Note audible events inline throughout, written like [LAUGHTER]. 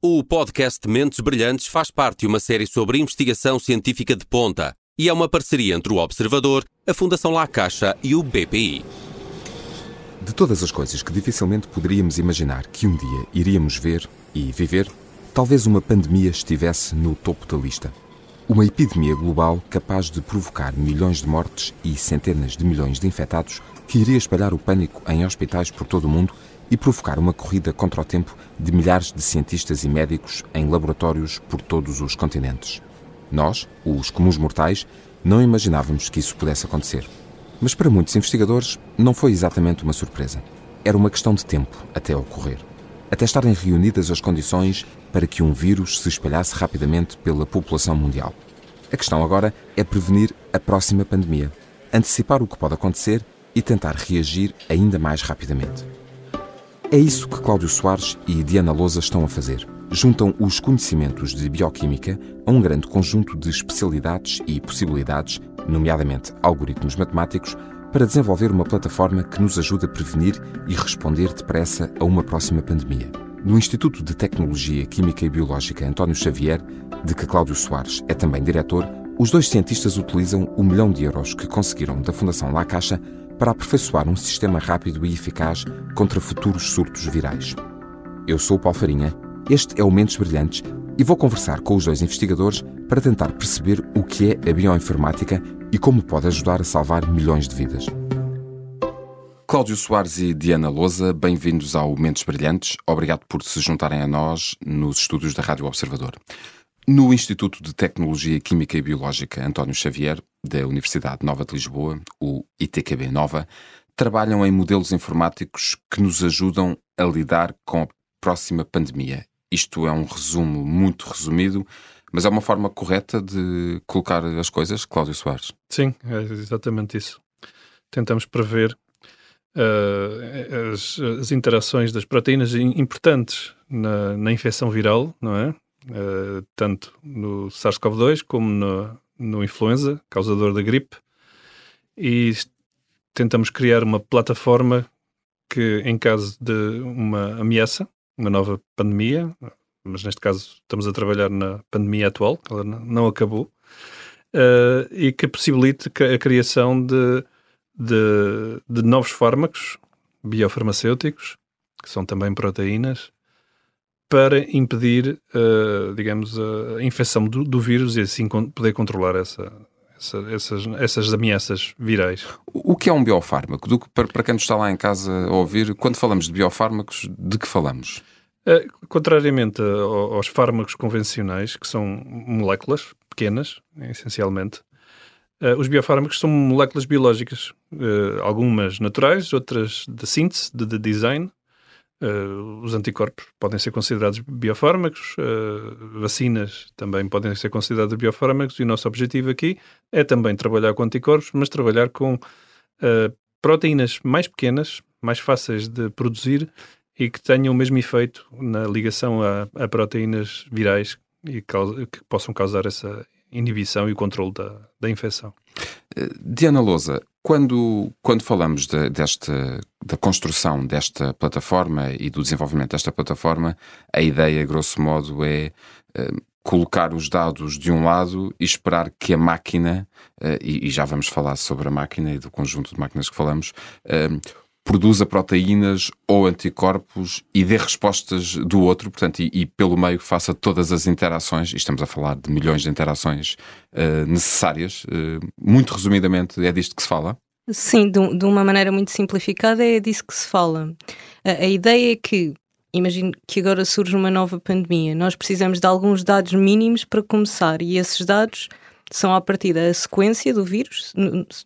O podcast Mentes Brilhantes faz parte de uma série sobre investigação científica de ponta e é uma parceria entre o Observador, a Fundação La Caixa e o BPI. De todas as coisas que dificilmente poderíamos imaginar que um dia iríamos ver e viver, talvez uma pandemia estivesse no topo da lista. Uma epidemia global capaz de provocar milhões de mortes e centenas de milhões de infectados que iria espalhar o pânico em hospitais por todo o mundo e provocar uma corrida contra o tempo de milhares de cientistas e médicos em laboratórios por todos os continentes. Nós, os comuns mortais, não imaginávamos que isso pudesse acontecer. Mas para muitos investigadores não foi exatamente uma surpresa. Era uma questão de tempo até ocorrer. Até estarem reunidas as condições para que um vírus se espalhasse rapidamente pela população mundial. A questão agora é prevenir a próxima pandemia, antecipar o que pode acontecer e tentar reagir ainda mais rapidamente. É isso que Cláudio Soares e Diana Lousa estão a fazer. Juntam os conhecimentos de bioquímica a um grande conjunto de especialidades e possibilidades, nomeadamente algoritmos matemáticos, para desenvolver uma plataforma que nos ajude a prevenir e responder depressa a uma próxima pandemia. No Instituto de Tecnologia Química e Biológica António Xavier, de que Cláudio Soares é também diretor, os dois cientistas utilizam o milhão de euros que conseguiram da Fundação La Caixa para aperfeiçoar um sistema rápido e eficaz contra futuros surtos virais. Eu sou o Paulo Farinha, este é o Mentes Brilhantes e vou conversar com os dois investigadores para tentar perceber o que é a bioinformática e como pode ajudar a salvar milhões de vidas. Cláudio Soares e Diana Lousa, bem-vindos ao Mentes Brilhantes. Obrigado por se juntarem a nós nos estúdios da Rádio Observador. No Instituto de Tecnologia Química e Biológica António Xavier, da Universidade Nova de Lisboa, o ITQB Nova, trabalham em modelos informáticos que nos ajudam a lidar com a próxima pandemia. Isto é um resumo muito resumido, mas é uma forma correta de colocar as coisas, Cláudio Soares? Sim, é exatamente isso. Tentamos prever uh, as, as, interações das proteínas importantes na, na infecção viral, não é? Uh, tanto no SARS-CoV-2 como no, no influenza, causador da gripe, e tentamos criar uma plataforma que, em caso de uma ameaça, uma nova pandemia, mas neste caso estamos a trabalhar na pandemia atual, que ela não acabou, uh, e que possibilite a criação de, de, de novos fármacos biofarmacêuticos, que são também proteínas, para impedir, uh, digamos, a infecção do, do, vírus e assim poder controlar essa, essa, essas, essas ameaças virais. O que é um biofármaco? Do, para, para quem nos está lá em casa a ouvir, quando falamos de biofármacos, de que falamos? Uh, contrariamente aos fármacos convencionais, que são moléculas pequenas, essencialmente, uh, os biofármacos são moléculas biológicas, uh, algumas naturais, outras de síntese, de, de design, Uh, os anticorpos podem ser considerados biofármacos, uh, vacinas também podem ser consideradas biofármacos, e o nosso objetivo aqui é também trabalhar com anticorpos, mas trabalhar com uh, proteínas mais pequenas, mais fáceis de produzir e que tenham o mesmo efeito na ligação a, a proteínas virais e que possam causar essa inibição e o controle da, da infecção. Diana Lousa, quando, quando falamos de, desta, da construção desta plataforma e do desenvolvimento desta plataforma, a ideia, grosso modo, é uh, colocar os dados de um lado e esperar que a máquina, uh, e, e, já vamos falar sobre a máquina e do conjunto de máquinas que falamos, uh, produza proteínas ou anticorpos e dê respostas do outro, portanto, e, e, pelo meio faça todas as interações, e estamos a falar de milhões de interações uh, necessárias. Uh, muito resumidamente, é disto que se fala? Sim, de, de, uma maneira muito simplificada, é disso que se fala. A, a ideia é que, imagino que agora surge uma nova pandemia, nós precisamos de alguns dados mínimos para começar, e esses dados são a partir da sequência do vírus,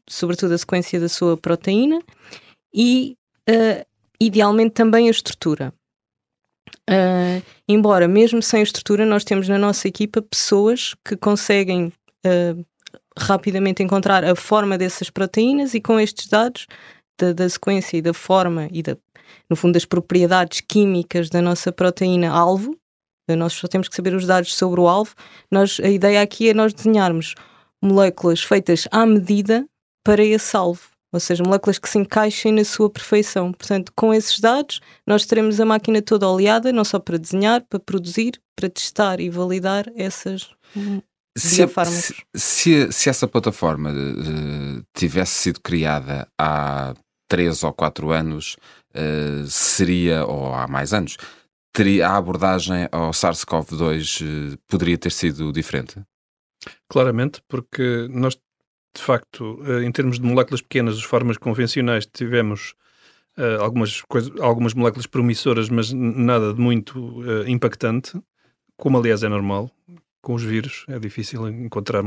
sobretudo a sequência da sua proteína, e, uh, idealmente, também a estrutura. Uh, embora, mesmo sem estrutura, nós temos na nossa equipa pessoas que conseguem uh, rapidamente encontrar a forma dessas proteínas e com estes dados da, da, sequência e da forma e da, no fundo das propriedades químicas da nossa proteína alvo, nós só temos que saber os dados sobre o alvo. Nós, a ideia aqui é nós desenharmos moléculas feitas à medida para esse alvo ou seja, moléculas que se encaixem na sua perfeição. Portanto, com esses dados, nós teremos a máquina toda oleada, não só para desenhar, para produzir, para testar e validar essas se, se, se, se, essa plataforma uh, tivesse sido criada há três ou quatro anos, uh, seria, ou há mais anos, teria a abordagem ao SARS-CoV-2 uh, poderia ter sido diferente? Claramente, porque nós de facto, eh, em termos de moléculas pequenas, as formas convencionais, tivemos uh, algumas, coisas, algumas moléculas promissoras, mas nada de muito uh, impactante, como aliás é normal. Com os vírus é difícil encontrar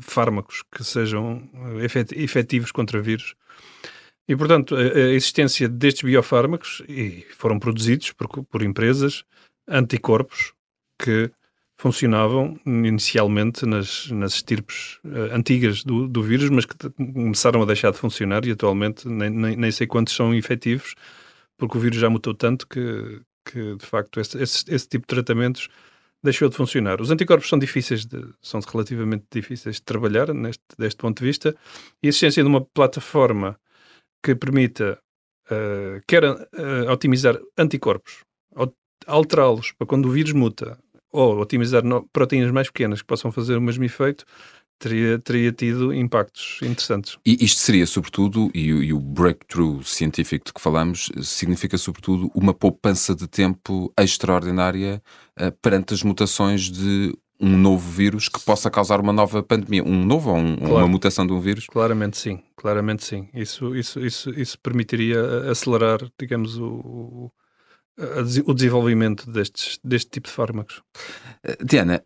fármacos que sejam efetivos contra vírus. E, portanto, a, a existência destes biofármacos, e foram produzidos por, por empresas, anticorpos, que funcionavam inicialmente nas, nas estirpes uh, antigas do, do vírus, mas que começaram a deixar de funcionar e atualmente nem, nem, nem, sei quantos são efetivos, porque o vírus já mutou tanto que, que de facto, esse, esse, esse tipo de tratamentos deixou de funcionar. Os anticorpos são difíceis, de, são relativamente difíceis de trabalhar neste, deste ponto de vista, e a existência de uma plataforma que permita uh, quer uh, otimizar anticorpos, alterá-los para quando o vírus muta, ou otimizar proteínas mais pequenas que possam fazer o mesmo efeito, teria, teria tido impactos interessantes. E isto seria, sobretudo, e, e, o breakthrough científico de que falamos, significa, sobretudo, uma poupança de tempo extraordinária uh, perante as mutações de um novo vírus que possa causar uma nova pandemia. Um novo ou um, claro. uma mutação de um vírus? Claramente sim, claramente sim. Isso, isso, isso, isso permitiria acelerar, digamos, o o desenvolvimento destes, deste tipo de fármacos. Eh, Diana,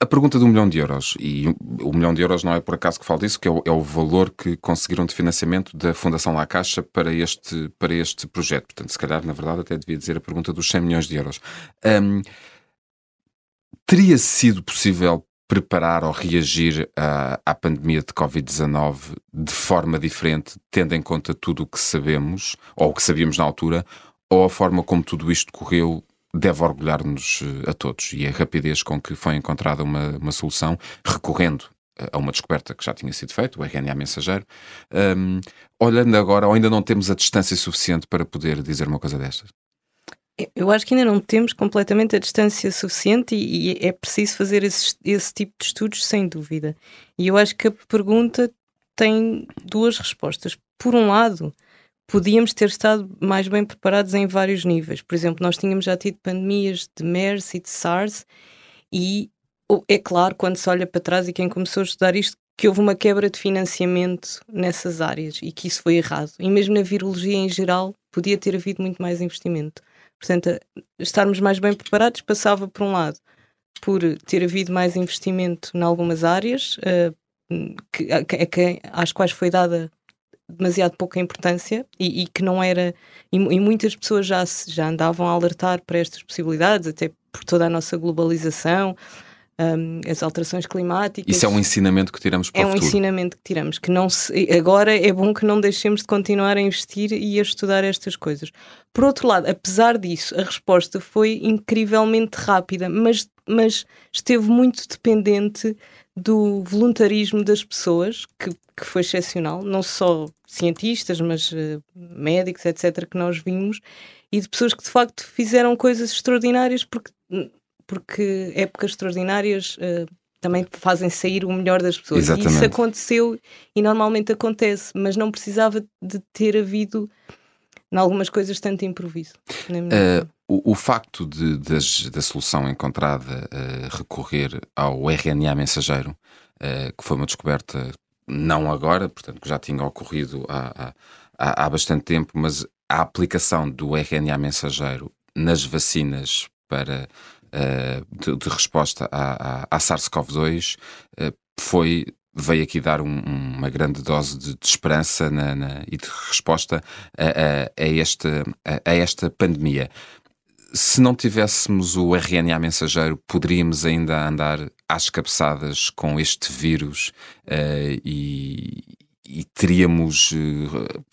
a pergunta do milhão de euros, e o milhão de euros não é por acaso que falo disso, que é o, é o, valor que conseguiram de financiamento da Fundação La Caixa para este, para este projeto. Portanto, se calhar, na verdade, até devia dizer a pergunta dos 100 milhões de euros. Um, teria sido possível preparar ou reagir à, à pandemia de Covid-19 de forma diferente, tendo em conta tudo o que sabemos, ou o que sabíamos na altura, ou a forma como tudo isto correu deve orgulhar-nos eh, a todos e a rapidez com que foi encontrada uma, uma solução, recorrendo eh, a uma descoberta que já tinha sido feita, o RNA mensageiro. Um, olhando agora, ou ainda não temos a distância suficiente para poder dizer uma coisa destas? Eu acho que ainda não temos completamente a distância suficiente e, e é preciso fazer esse, esse tipo de estudos, sem dúvida. E eu acho que a pergunta tem duas respostas. Por um lado, podíamos ter estado mais bem preparados em vários níveis. Por exemplo, nós tínhamos já tido pandemias de MERS e de SARS, e é claro, quando se olha para trás e quem começou a estudar isto, que houve uma quebra de financiamento nessas áreas e que isso foi errado. E mesmo na virologia em geral, podia ter havido muito mais investimento. Portanto, estarmos mais bem preparados passava, por um lado, por ter havido mais investimento em algumas áreas, uh, que, a, que, às quais foi dada demasiado pouca importância e, e que não era. E, e, muitas pessoas já, já andavam a alertar para estas possibilidades, até por toda a nossa globalização. Um, as alterações climáticas. Isso é um ensinamento que tiramos para é o futuro. É um ensinamento que tiramos, que não se, agora é bom que não deixemos de continuar a investir e a estudar estas coisas. Por outro lado, apesar disso, a resposta foi incrivelmente rápida, mas, mas esteve muito dependente do voluntarismo das pessoas, que, que foi excepcional, não só cientistas, mas uh, médicos, etc., que nós vimos, e de pessoas que de facto fizeram coisas extraordinárias, porque, porque épocas extraordinárias uh, também fazem sair o melhor das pessoas. Exatamente. E isso aconteceu e normalmente acontece, mas não precisava de ter havido em algumas coisas tanto improviso. Uh, o, o, facto de, de, da solução encontrada uh, recorrer ao RNA mensageiro, uh, que foi uma descoberta não agora, portanto, que já tinha ocorrido há, há, há bastante tempo, mas a aplicação do RNA mensageiro nas vacinas para de, de, resposta à, à, à SARS-CoV-2 foi veio aqui dar um, uma grande dose de, de esperança na, na, e de resposta a, a, a esta, a, esta pandemia. Se não tivéssemos o RNA mensageiro, poderíamos ainda andar às cabeçadas com este vírus uh, e, e, teríamos. Uh,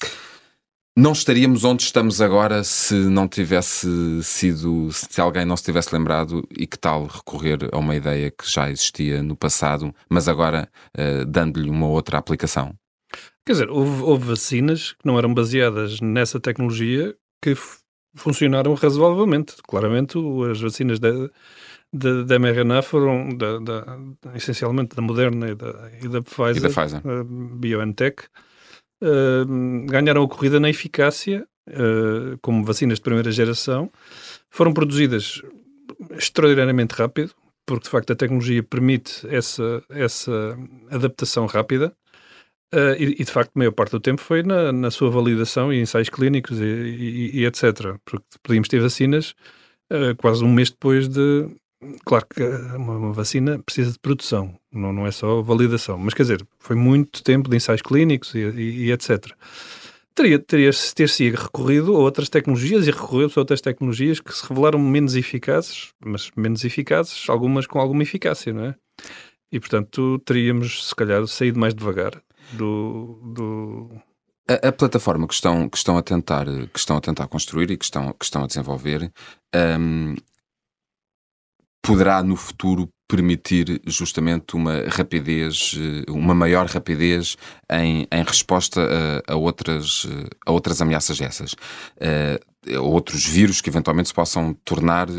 não estaríamos onde estamos agora se não tivesse sido, se alguém não se tivesse lembrado e que tal recorrer a uma ideia que já existia no passado, mas agora uh, dando-lhe uma outra aplicação? Quer dizer, houve, houve vacinas que não eram baseadas nessa tecnologia que funcionaram razoavelmente. Claramente, as vacinas da, da, da mRNA foram da, da, essencialmente da Moderna e da, e da Pfizer, e da Pfizer. BioNTech, uh, ganharam a corrida na eficácia uh, como vacinas de primeira geração. Foram produzidas extraordinariamente rápido, porque de facto a tecnologia permite essa, essa adaptação rápida. Uh, e, e, de facto, a maior parte do tempo foi na, na sua validação e ensaios clínicos e, e, e etc. Porque podíamos ter vacinas uh, quase um mês depois de. Claro que uma, uma, vacina precisa de produção, não, não é só validação. Mas quer dizer, foi muito tempo de ensaios clínicos e, etc teria, teria ter-se recorrido a outras tecnologias e recorreu-se a outras tecnologias que se revelaram menos eficazes, mas menos eficazes, algumas com alguma eficácia, não é? E, portanto, teríamos, se calhar, saído mais devagar do... do... A, a, plataforma que estão, que, estão a tentar, que estão a tentar construir e que estão, que estão a desenvolver um, poderá no futuro permitir justamente uma rapidez, eh, uma maior rapidez em, em resposta a, a, outras, eh, a outras ameaças essas. Uh, outros vírus que eventualmente se possam tornar, uh,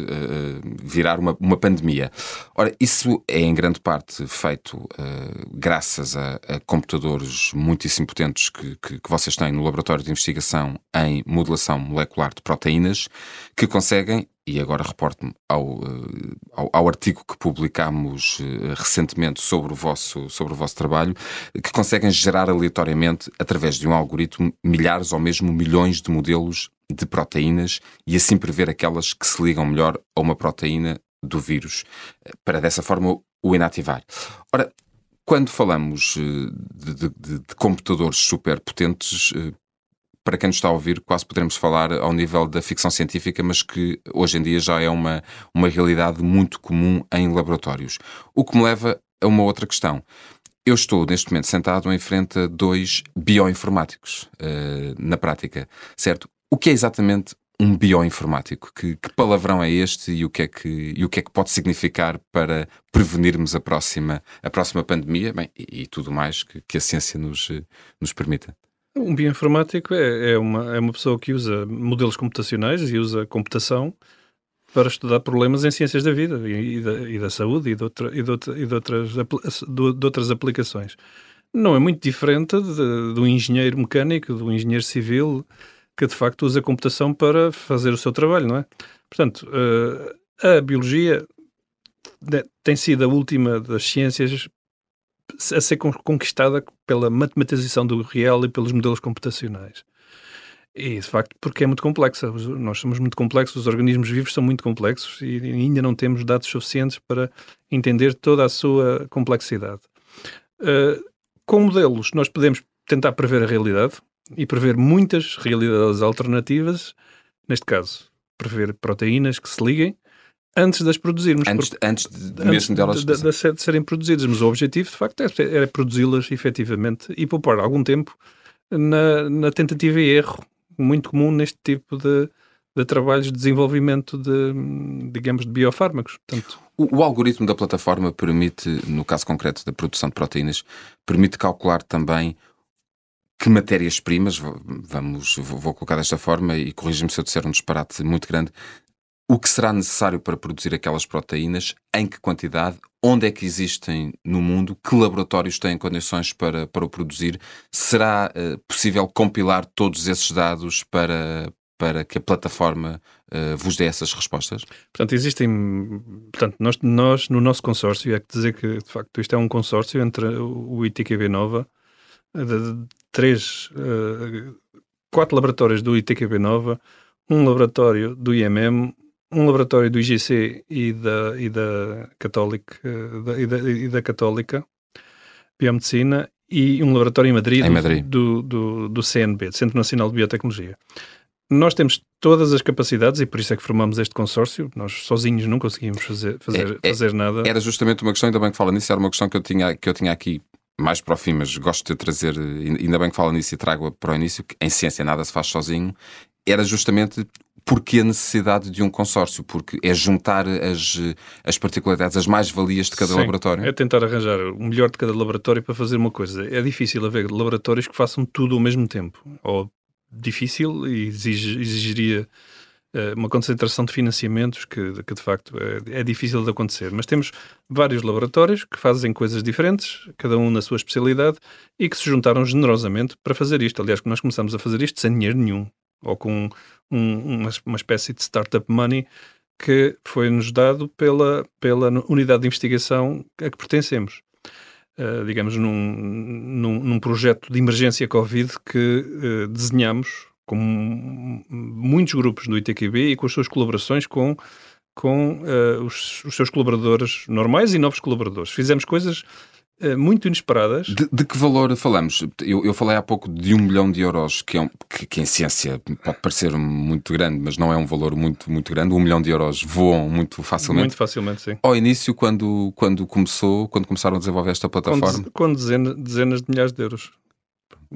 virar uma, uma pandemia. Ora, isso é em grande parte feito uh, graças a, a, computadores muitíssimo potentes que, que, que, vocês têm no laboratório de investigação em modelação molecular de proteínas, que conseguem e agora reporto-me ao, eh, ao, ao, artigo que publicámos eh, recentemente sobre o, vosso, sobre o vosso trabalho, que conseguem gerar aleatoriamente, através de um algoritmo, milhares ou mesmo milhões de modelos de proteínas e assim prever aquelas que se ligam melhor a uma proteína do vírus, eh, para dessa forma o inativar. Ora, quando falamos de, de, de, computadores super potentes, para quem nos está a ouvir, quase poderemos falar ao nível da ficção científica, mas que hoje em dia já é uma, uma realidade muito comum em laboratórios. O que me leva a uma outra questão. Eu estou neste momento sentado em frente a dois bioinformáticos uh, na prática, certo? O que é exatamente um bioinformático? Que, que, palavrão é este e o que é que, e o que, é que pode significar para prevenirmos a próxima, a próxima pandemia Bem, e, e tudo mais que, que a ciência nos, nos permita? Um bioinformático é, é, uma, é uma pessoa que usa modelos computacionais e usa computação para estudar problemas em ciências da vida e, e, da, e da, saúde e, de, outra, e, de, outra, de, outras, de, outras aplicações. Não é muito diferente do engenheiro mecânico, do engenheiro civil, que de facto usa computação para fazer o seu trabalho, não é? Portanto, uh, a biologia tem sido a última das ciências a ser conquistada pela matematização do real e pelos modelos computacionais. E, de facto, porque é muito complexa. Nós somos muito complexos, os organismos vivos são muito complexos e ainda não temos dados suficientes para entender toda a sua complexidade. Uh, com modelos, nós podemos tentar prever a realidade e prever muitas realidades alternativas, neste caso, prever proteínas que se liguem antes de as produzirmos. Antes, antes de, mesmo delas de, de, de, de, serem produzidas. Mas o objetivo, de facto, era, era produzi-las efetivamente e poupar algum tempo na, na, tentativa e erro, muito comum neste tipo de, de trabalhos de desenvolvimento de, digamos, de biofármacos. Portanto, o, o, algoritmo da plataforma permite, no caso concreto da produção de proteínas, permite calcular também que matérias-primas, vamos, vou colocar desta forma e corrija-me se eu disser um disparate muito grande, o que será necessário para produzir aquelas proteínas, em que quantidade, onde é que existem no mundo, que laboratórios têm condições para, para o produzir, será uh, possível compilar todos esses dados para, para que a plataforma uh, vos dê essas respostas? Portanto, existem. Portanto, nós, nós, no nosso consórcio, é que dizer que de facto isto é um consórcio entre o ITQB Nova, de, de três, uh, quatro laboratórios do ITQB Nova, um laboratório do IMM, um laboratório do IGC e da, e da, Católica, da, e da, e da Católica Biomedicina e um laboratório em Madrid, em Madrid. Do, do, do, CNB, do Centro Nacional de Biotecnologia. Nós temos todas as capacidades e por isso é que formamos este consórcio. Nós sozinhos não conseguimos fazer, fazer, é, é, fazer nada. Era justamente uma questão, ainda bem que fala nisso, era uma questão que eu tinha, que eu tinha aqui mais para o fim, mas gosto de trazer, ainda bem que fala nisso e trago para o início, que em ciência nada se faz sozinho, era justamente Porquê a necessidade de um consórcio? Porque é juntar as, as particularidades, as mais-valias de cada Sim, laboratório? É tentar arranjar o melhor de cada laboratório para fazer uma coisa. É difícil haver laboratórios que façam tudo ao mesmo tempo. Ou difícil e exige, exigiria uh, uma concentração de financiamentos que, que de facto é, é, difícil de acontecer. Mas temos vários laboratórios que fazem coisas diferentes, cada um na sua especialidade, e que se juntaram generosamente para fazer isto. Aliás, nós começamos a fazer isto sem dinheiro nenhum ou com um, uma, uma espécie de startup money que foi-nos dado pela, pela unidade de investigação a que pertencemos. Uh, digamos, num, num, num, projeto de emergência Covid que uh, desenhamos com muitos grupos do ITQB e com as suas colaborações com, com uh, os, os, seus colaboradores normais e novos colaboradores. Fizemos coisas muito inesperadas. De, de, que valor falamos? Eu, eu, falei há pouco de um milhão de euros, que, é um, que, que, em ciência pode parecer muito grande, mas não é um valor muito, muito grande. Um milhão de euros voam muito facilmente. Muito facilmente, sim. Ao início, quando, quando começou, quando começaram a desenvolver esta plataforma? Com, com dezenas, dezenas de milhares de euros.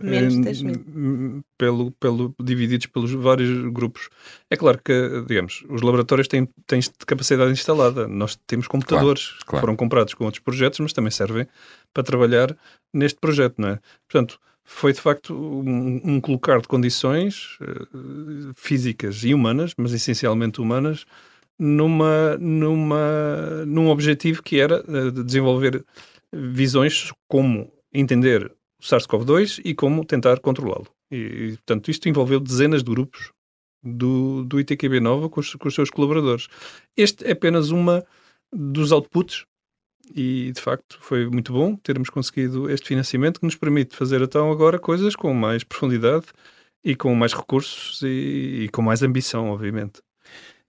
Menos de 10 mil. Pelo, pelo, divididos pelos vários grupos. É claro que, digamos, os laboratórios têm, têm capacidade instalada. Nós temos computadores claro, claro. que foram comprados com outros projetos, mas também servem para trabalhar neste projeto, não é? Portanto, foi de facto um, um colocar de condições uh, físicas e humanas, mas essencialmente humanas, numa, numa, num objetivo que era uh, de desenvolver visões como entender SARS-CoV-2 e como tentar controlá-lo. E, e, portanto, isto envolveu dezenas de grupos do, do ITQB Nova com os, com os seus colaboradores. Este é apenas uma dos outputs e de facto foi muito bom termos conseguido este financiamento que nos permite fazer então agora coisas com mais profundidade e com mais recursos e, e com mais ambição, obviamente.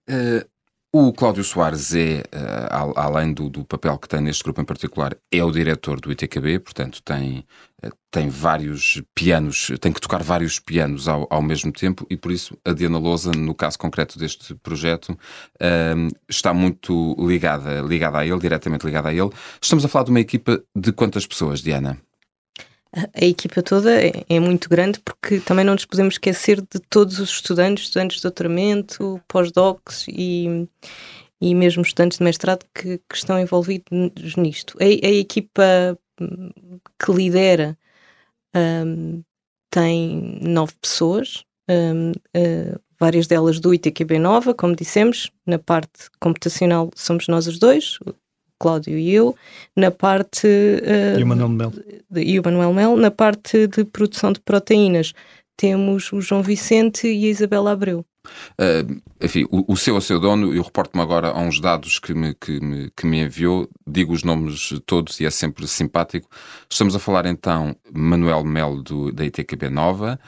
Uh, o Cláudio Soares é, uh, além do, do, papel que tem neste grupo em particular, é o diretor do ITKB, portanto tem, uh, tem vários pianos, tem que tocar vários pianos ao, ao, mesmo tempo e por isso a Diana Lousa, no caso concreto deste projeto, uh, está muito ligada, ligada a ele, diretamente ligada a ele. Estamos a falar de uma equipa de quantas pessoas, Diana? A equipa toda é, é, muito grande porque também não nos podemos esquecer de todos os estudantes, estudantes de doutoramento, pós-docs e, e mesmo estudantes de mestrado que, que estão envolvidos nisto. A, a equipa hum, que lidera um, tem nove pessoas, um, uh, várias delas do ITQB Nova, como dissemos, na parte computacional somos nós os dois, Cláudio e eu, na parte. Uh, e o Manuel Mel. De, e o Manuel Mel, na parte de produção de proteínas. Temos o João Vicente e a Isabela Abreu. Uh, enfim, o, o, seu a seu dono, eu reporto-me agora a uns dados que me, que, me, que me enviou, digo os nomes todos e é sempre simpático. Estamos a falar então Manuel Mel do, da ITQB Nova,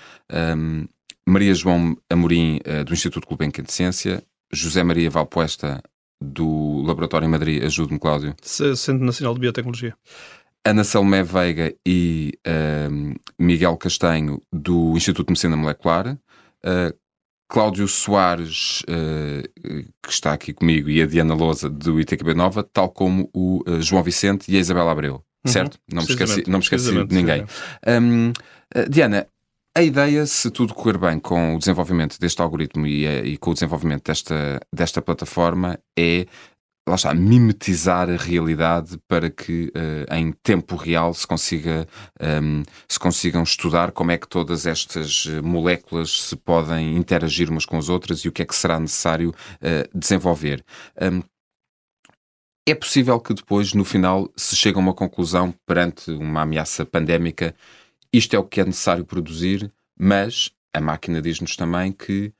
um, Maria João Amorim uh, do Instituto Gulbenkian de Ciência, José Maria Valpoesta do Laboratório em Madrid, ajude-me, Cláudio. Centro Nacional de Biotecnologia. Ana Salomé Veiga e uh, Miguel Castanho, do Instituto de Medicina Molecular. Uh, Cláudio Soares, uh, que está aqui comigo, e a Diana Lousa, do ITQB Nova, tal como o uh, João Vicente e a Isabela Abreu. Uhum. Certo? Não me esqueci, não me esqueci de ninguém. Um, Diana, a ideia, se tudo correr bem com o desenvolvimento deste algoritmo e, eh, e com o desenvolvimento desta, desta plataforma, é lá está, mimetizar a realidade para que uh, em tempo real se consiga um, ehm, se consigam estudar como é que todas estas eh, moléculas se podem interagir umas com as outras e o que é que será necessário uh, desenvolver. Um, ehm, é possível que depois, no final, se chegue a uma conclusão perante uma ameaça pandémica isto é o que é necessário produzir, mas a máquina diz-nos também que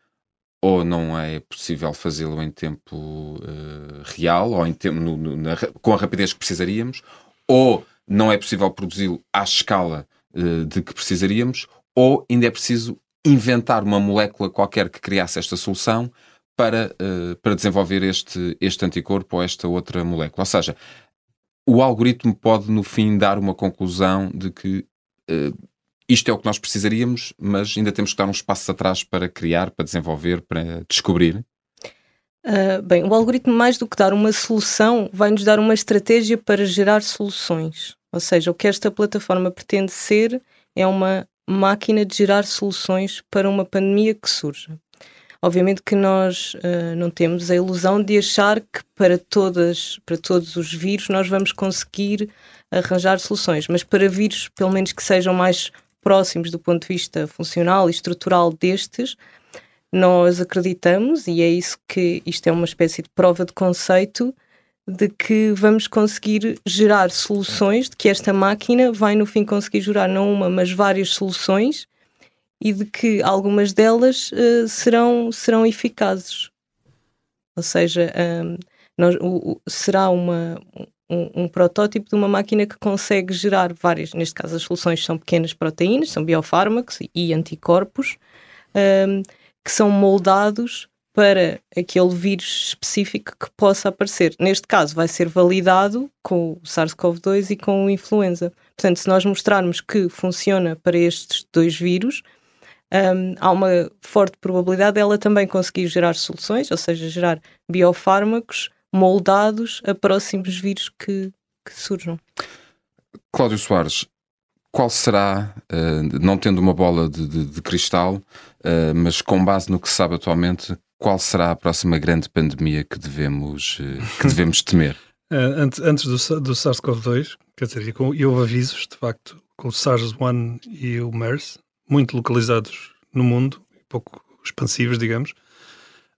ou não é possível fazê-lo em tempo uh, real, ou em tempo, no, no, na, com a rapidez que precisaríamos, ou não é possível produzi-lo à escala uh, de que precisaríamos, ou ainda é preciso inventar uma molécula qualquer que criasse esta solução para, uh, para desenvolver este, este anticorpo ou esta outra molécula. Ou seja, o algoritmo pode, no fim, dar uma conclusão de que isto é o que nós precisaríamos, mas ainda temos que dar uns passos atrás para criar, para desenvolver, para descobrir? Uh, bem, o algoritmo, mais do que dar uma solução, vai nos dar uma estratégia para gerar soluções. Ou seja, o que esta plataforma pretende ser é uma máquina de gerar soluções para uma pandemia que surja. Obviamente que nós uh, não temos a ilusão de achar que para, todas, para todos os vírus nós vamos conseguir arranjar soluções, mas para vírus, pelo menos que sejam mais próximos do ponto de vista funcional e estrutural destes, nós acreditamos, e é isso que isto é uma espécie de prova de conceito, de que vamos conseguir gerar soluções, de que esta máquina vai no fim conseguir gerar não uma, mas várias soluções e de que algumas delas uh, serão, serão eficazes. Ou seja, um, nós, o, o, será uma, um, um, protótipo de uma máquina que consegue gerar várias, neste caso as soluções são pequenas proteínas, são biofármacos e anticorpos, um, que são moldados para aquele vírus específico que possa aparecer. Neste caso, vai ser validado com o SARS-CoV-2 e com o influenza. Portanto, se nós mostrarmos que funciona para estes dois vírus, um, há uma forte probabilidade dela também conseguir gerar soluções, ou seja, gerar biofármacos moldados a próximos vírus que, que surjam. Cláudio Soares, qual será, uh, não tendo uma bola de, de, de cristal, uh, mas com base no que se sabe atualmente, qual será a próxima grande pandemia que devemos, uh, que devemos [LAUGHS] temer? antes, antes do, do SARS-CoV-2, quer dizer, e, houve avisos, de facto, com o SARS-1 e o MERS, muito localizados no mundo, pouco expansivos, digamos,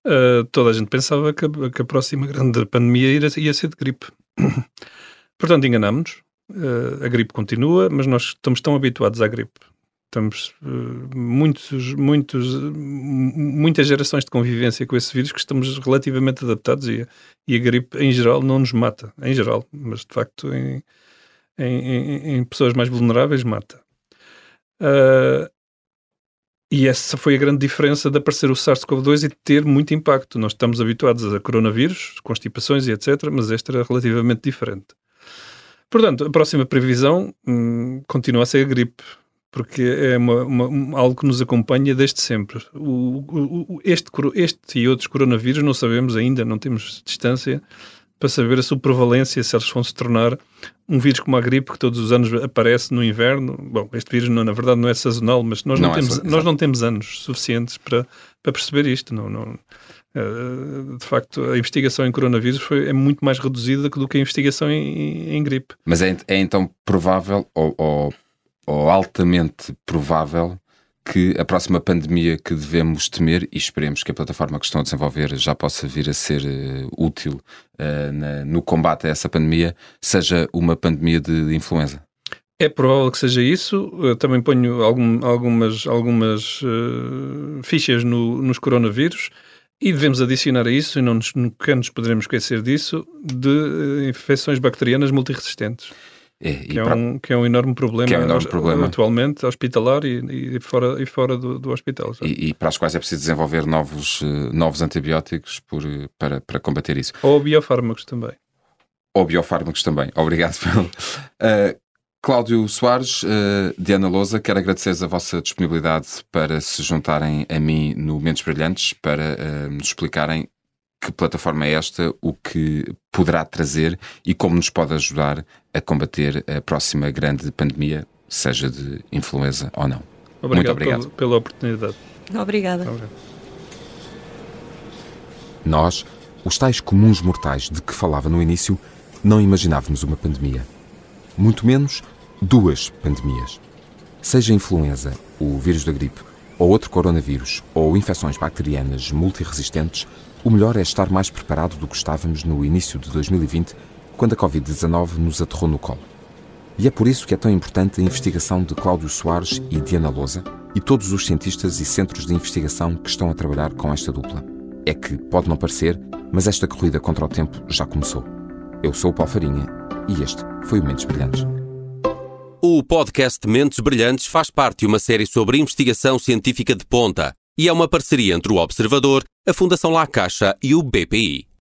uh, toda a gente pensava que a, que a próxima grande pandemia ia, ia, ser de gripe. [COUGHS] Portanto, enganámos-nos. Uh, a gripe continua, mas nós estamos tão habituados à gripe. Estamos uh, muitos, muitos, muitas gerações de convivência com esse vírus que estamos relativamente adaptados e, e a gripe, em geral, não nos mata. Em geral, mas de facto, em, em, em, em pessoas mais vulneráveis, mata. E essa foi a grande diferença de aparecer o SARS-CoV-2 e ter muito impacto. Nós estamos habituados a coronavírus, constipações e etc., mas este era relativamente diferente. Portanto, a próxima previsão hum, continua a ser a gripe, porque é uma, uma, algo que nos acompanha desde sempre. O, o, este, este e outros coronavírus não sabemos ainda, não temos distância para saber a sua prevalência, se eles vão se tornar um vírus como a gripe que todos os anos aparece no inverno. Bom, este vírus não, na verdade não é sazonal, mas nós não, não é temos, nós não temos anos suficientes para, para perceber isto. Não, não, uh, de facto, a investigação em coronavírus foi, é muito mais reduzida do que a investigação em, em gripe. Mas é, é então provável ou, ou, ou altamente provável que a próxima pandemia que devemos temer, e esperemos que a plataforma que estão a desenvolver já possa vir a ser uh, útil uh, na, no combate a essa pandemia, seja uma pandemia de influenza? É provável que seja isso. Eu também ponho algum, algumas, algumas uh, fichas no, nos coronavírus e devemos adicionar a isso, e não nos, nunca nos poderemos esquecer disso, de infecções bacterianas multiresistentes. É, que, é um, que é um enorme problema, é um enorme problema. atualmente hospitalar e, e, fora, e fora do, do hospital. E, e, para as quais é preciso desenvolver novos, uh, novos antibióticos por, para, para combater isso. Ou biofármacos também. Ou biofármacos também. Obrigado. [LAUGHS] uh, Cláudio Soares, uh, Diana Lousa, quero agradecer a vossa disponibilidade para se juntarem a mim no Mentes Brilhantes, para nos explicarem que plataforma é esta, o que poderá trazer e como nos pode ajudar a combater a próxima grande pandemia, seja de influenza ou não. Obrigado Muito obrigado pela, pela oportunidade. Obrigada. Nós, os tais comuns mortais de que falava no início, não imaginávamos uma pandemia. Muito menos duas pandemias. Seja influenza, o vírus da gripe, ou outro coronavírus, ou infecções bacterianas multiresistentes, o melhor é estar mais preparado do que estávamos no início de 2020, quando a Covid-19 nos aterrou no colo. E é por isso que é tão importante a investigação de Cláudio Soares e Diana Lousa e todos os cientistas e centros de investigação que estão a trabalhar com esta dupla. É que pode não parecer, mas esta corrida contra o tempo já começou. Eu sou o Paulo Farinha e este foi o Mentes Brilhantes. O podcast Mentes Brilhantes faz parte de uma série sobre investigação científica de ponta e é uma parceria entre o Observador, a Fundação La Caixa e o BPI.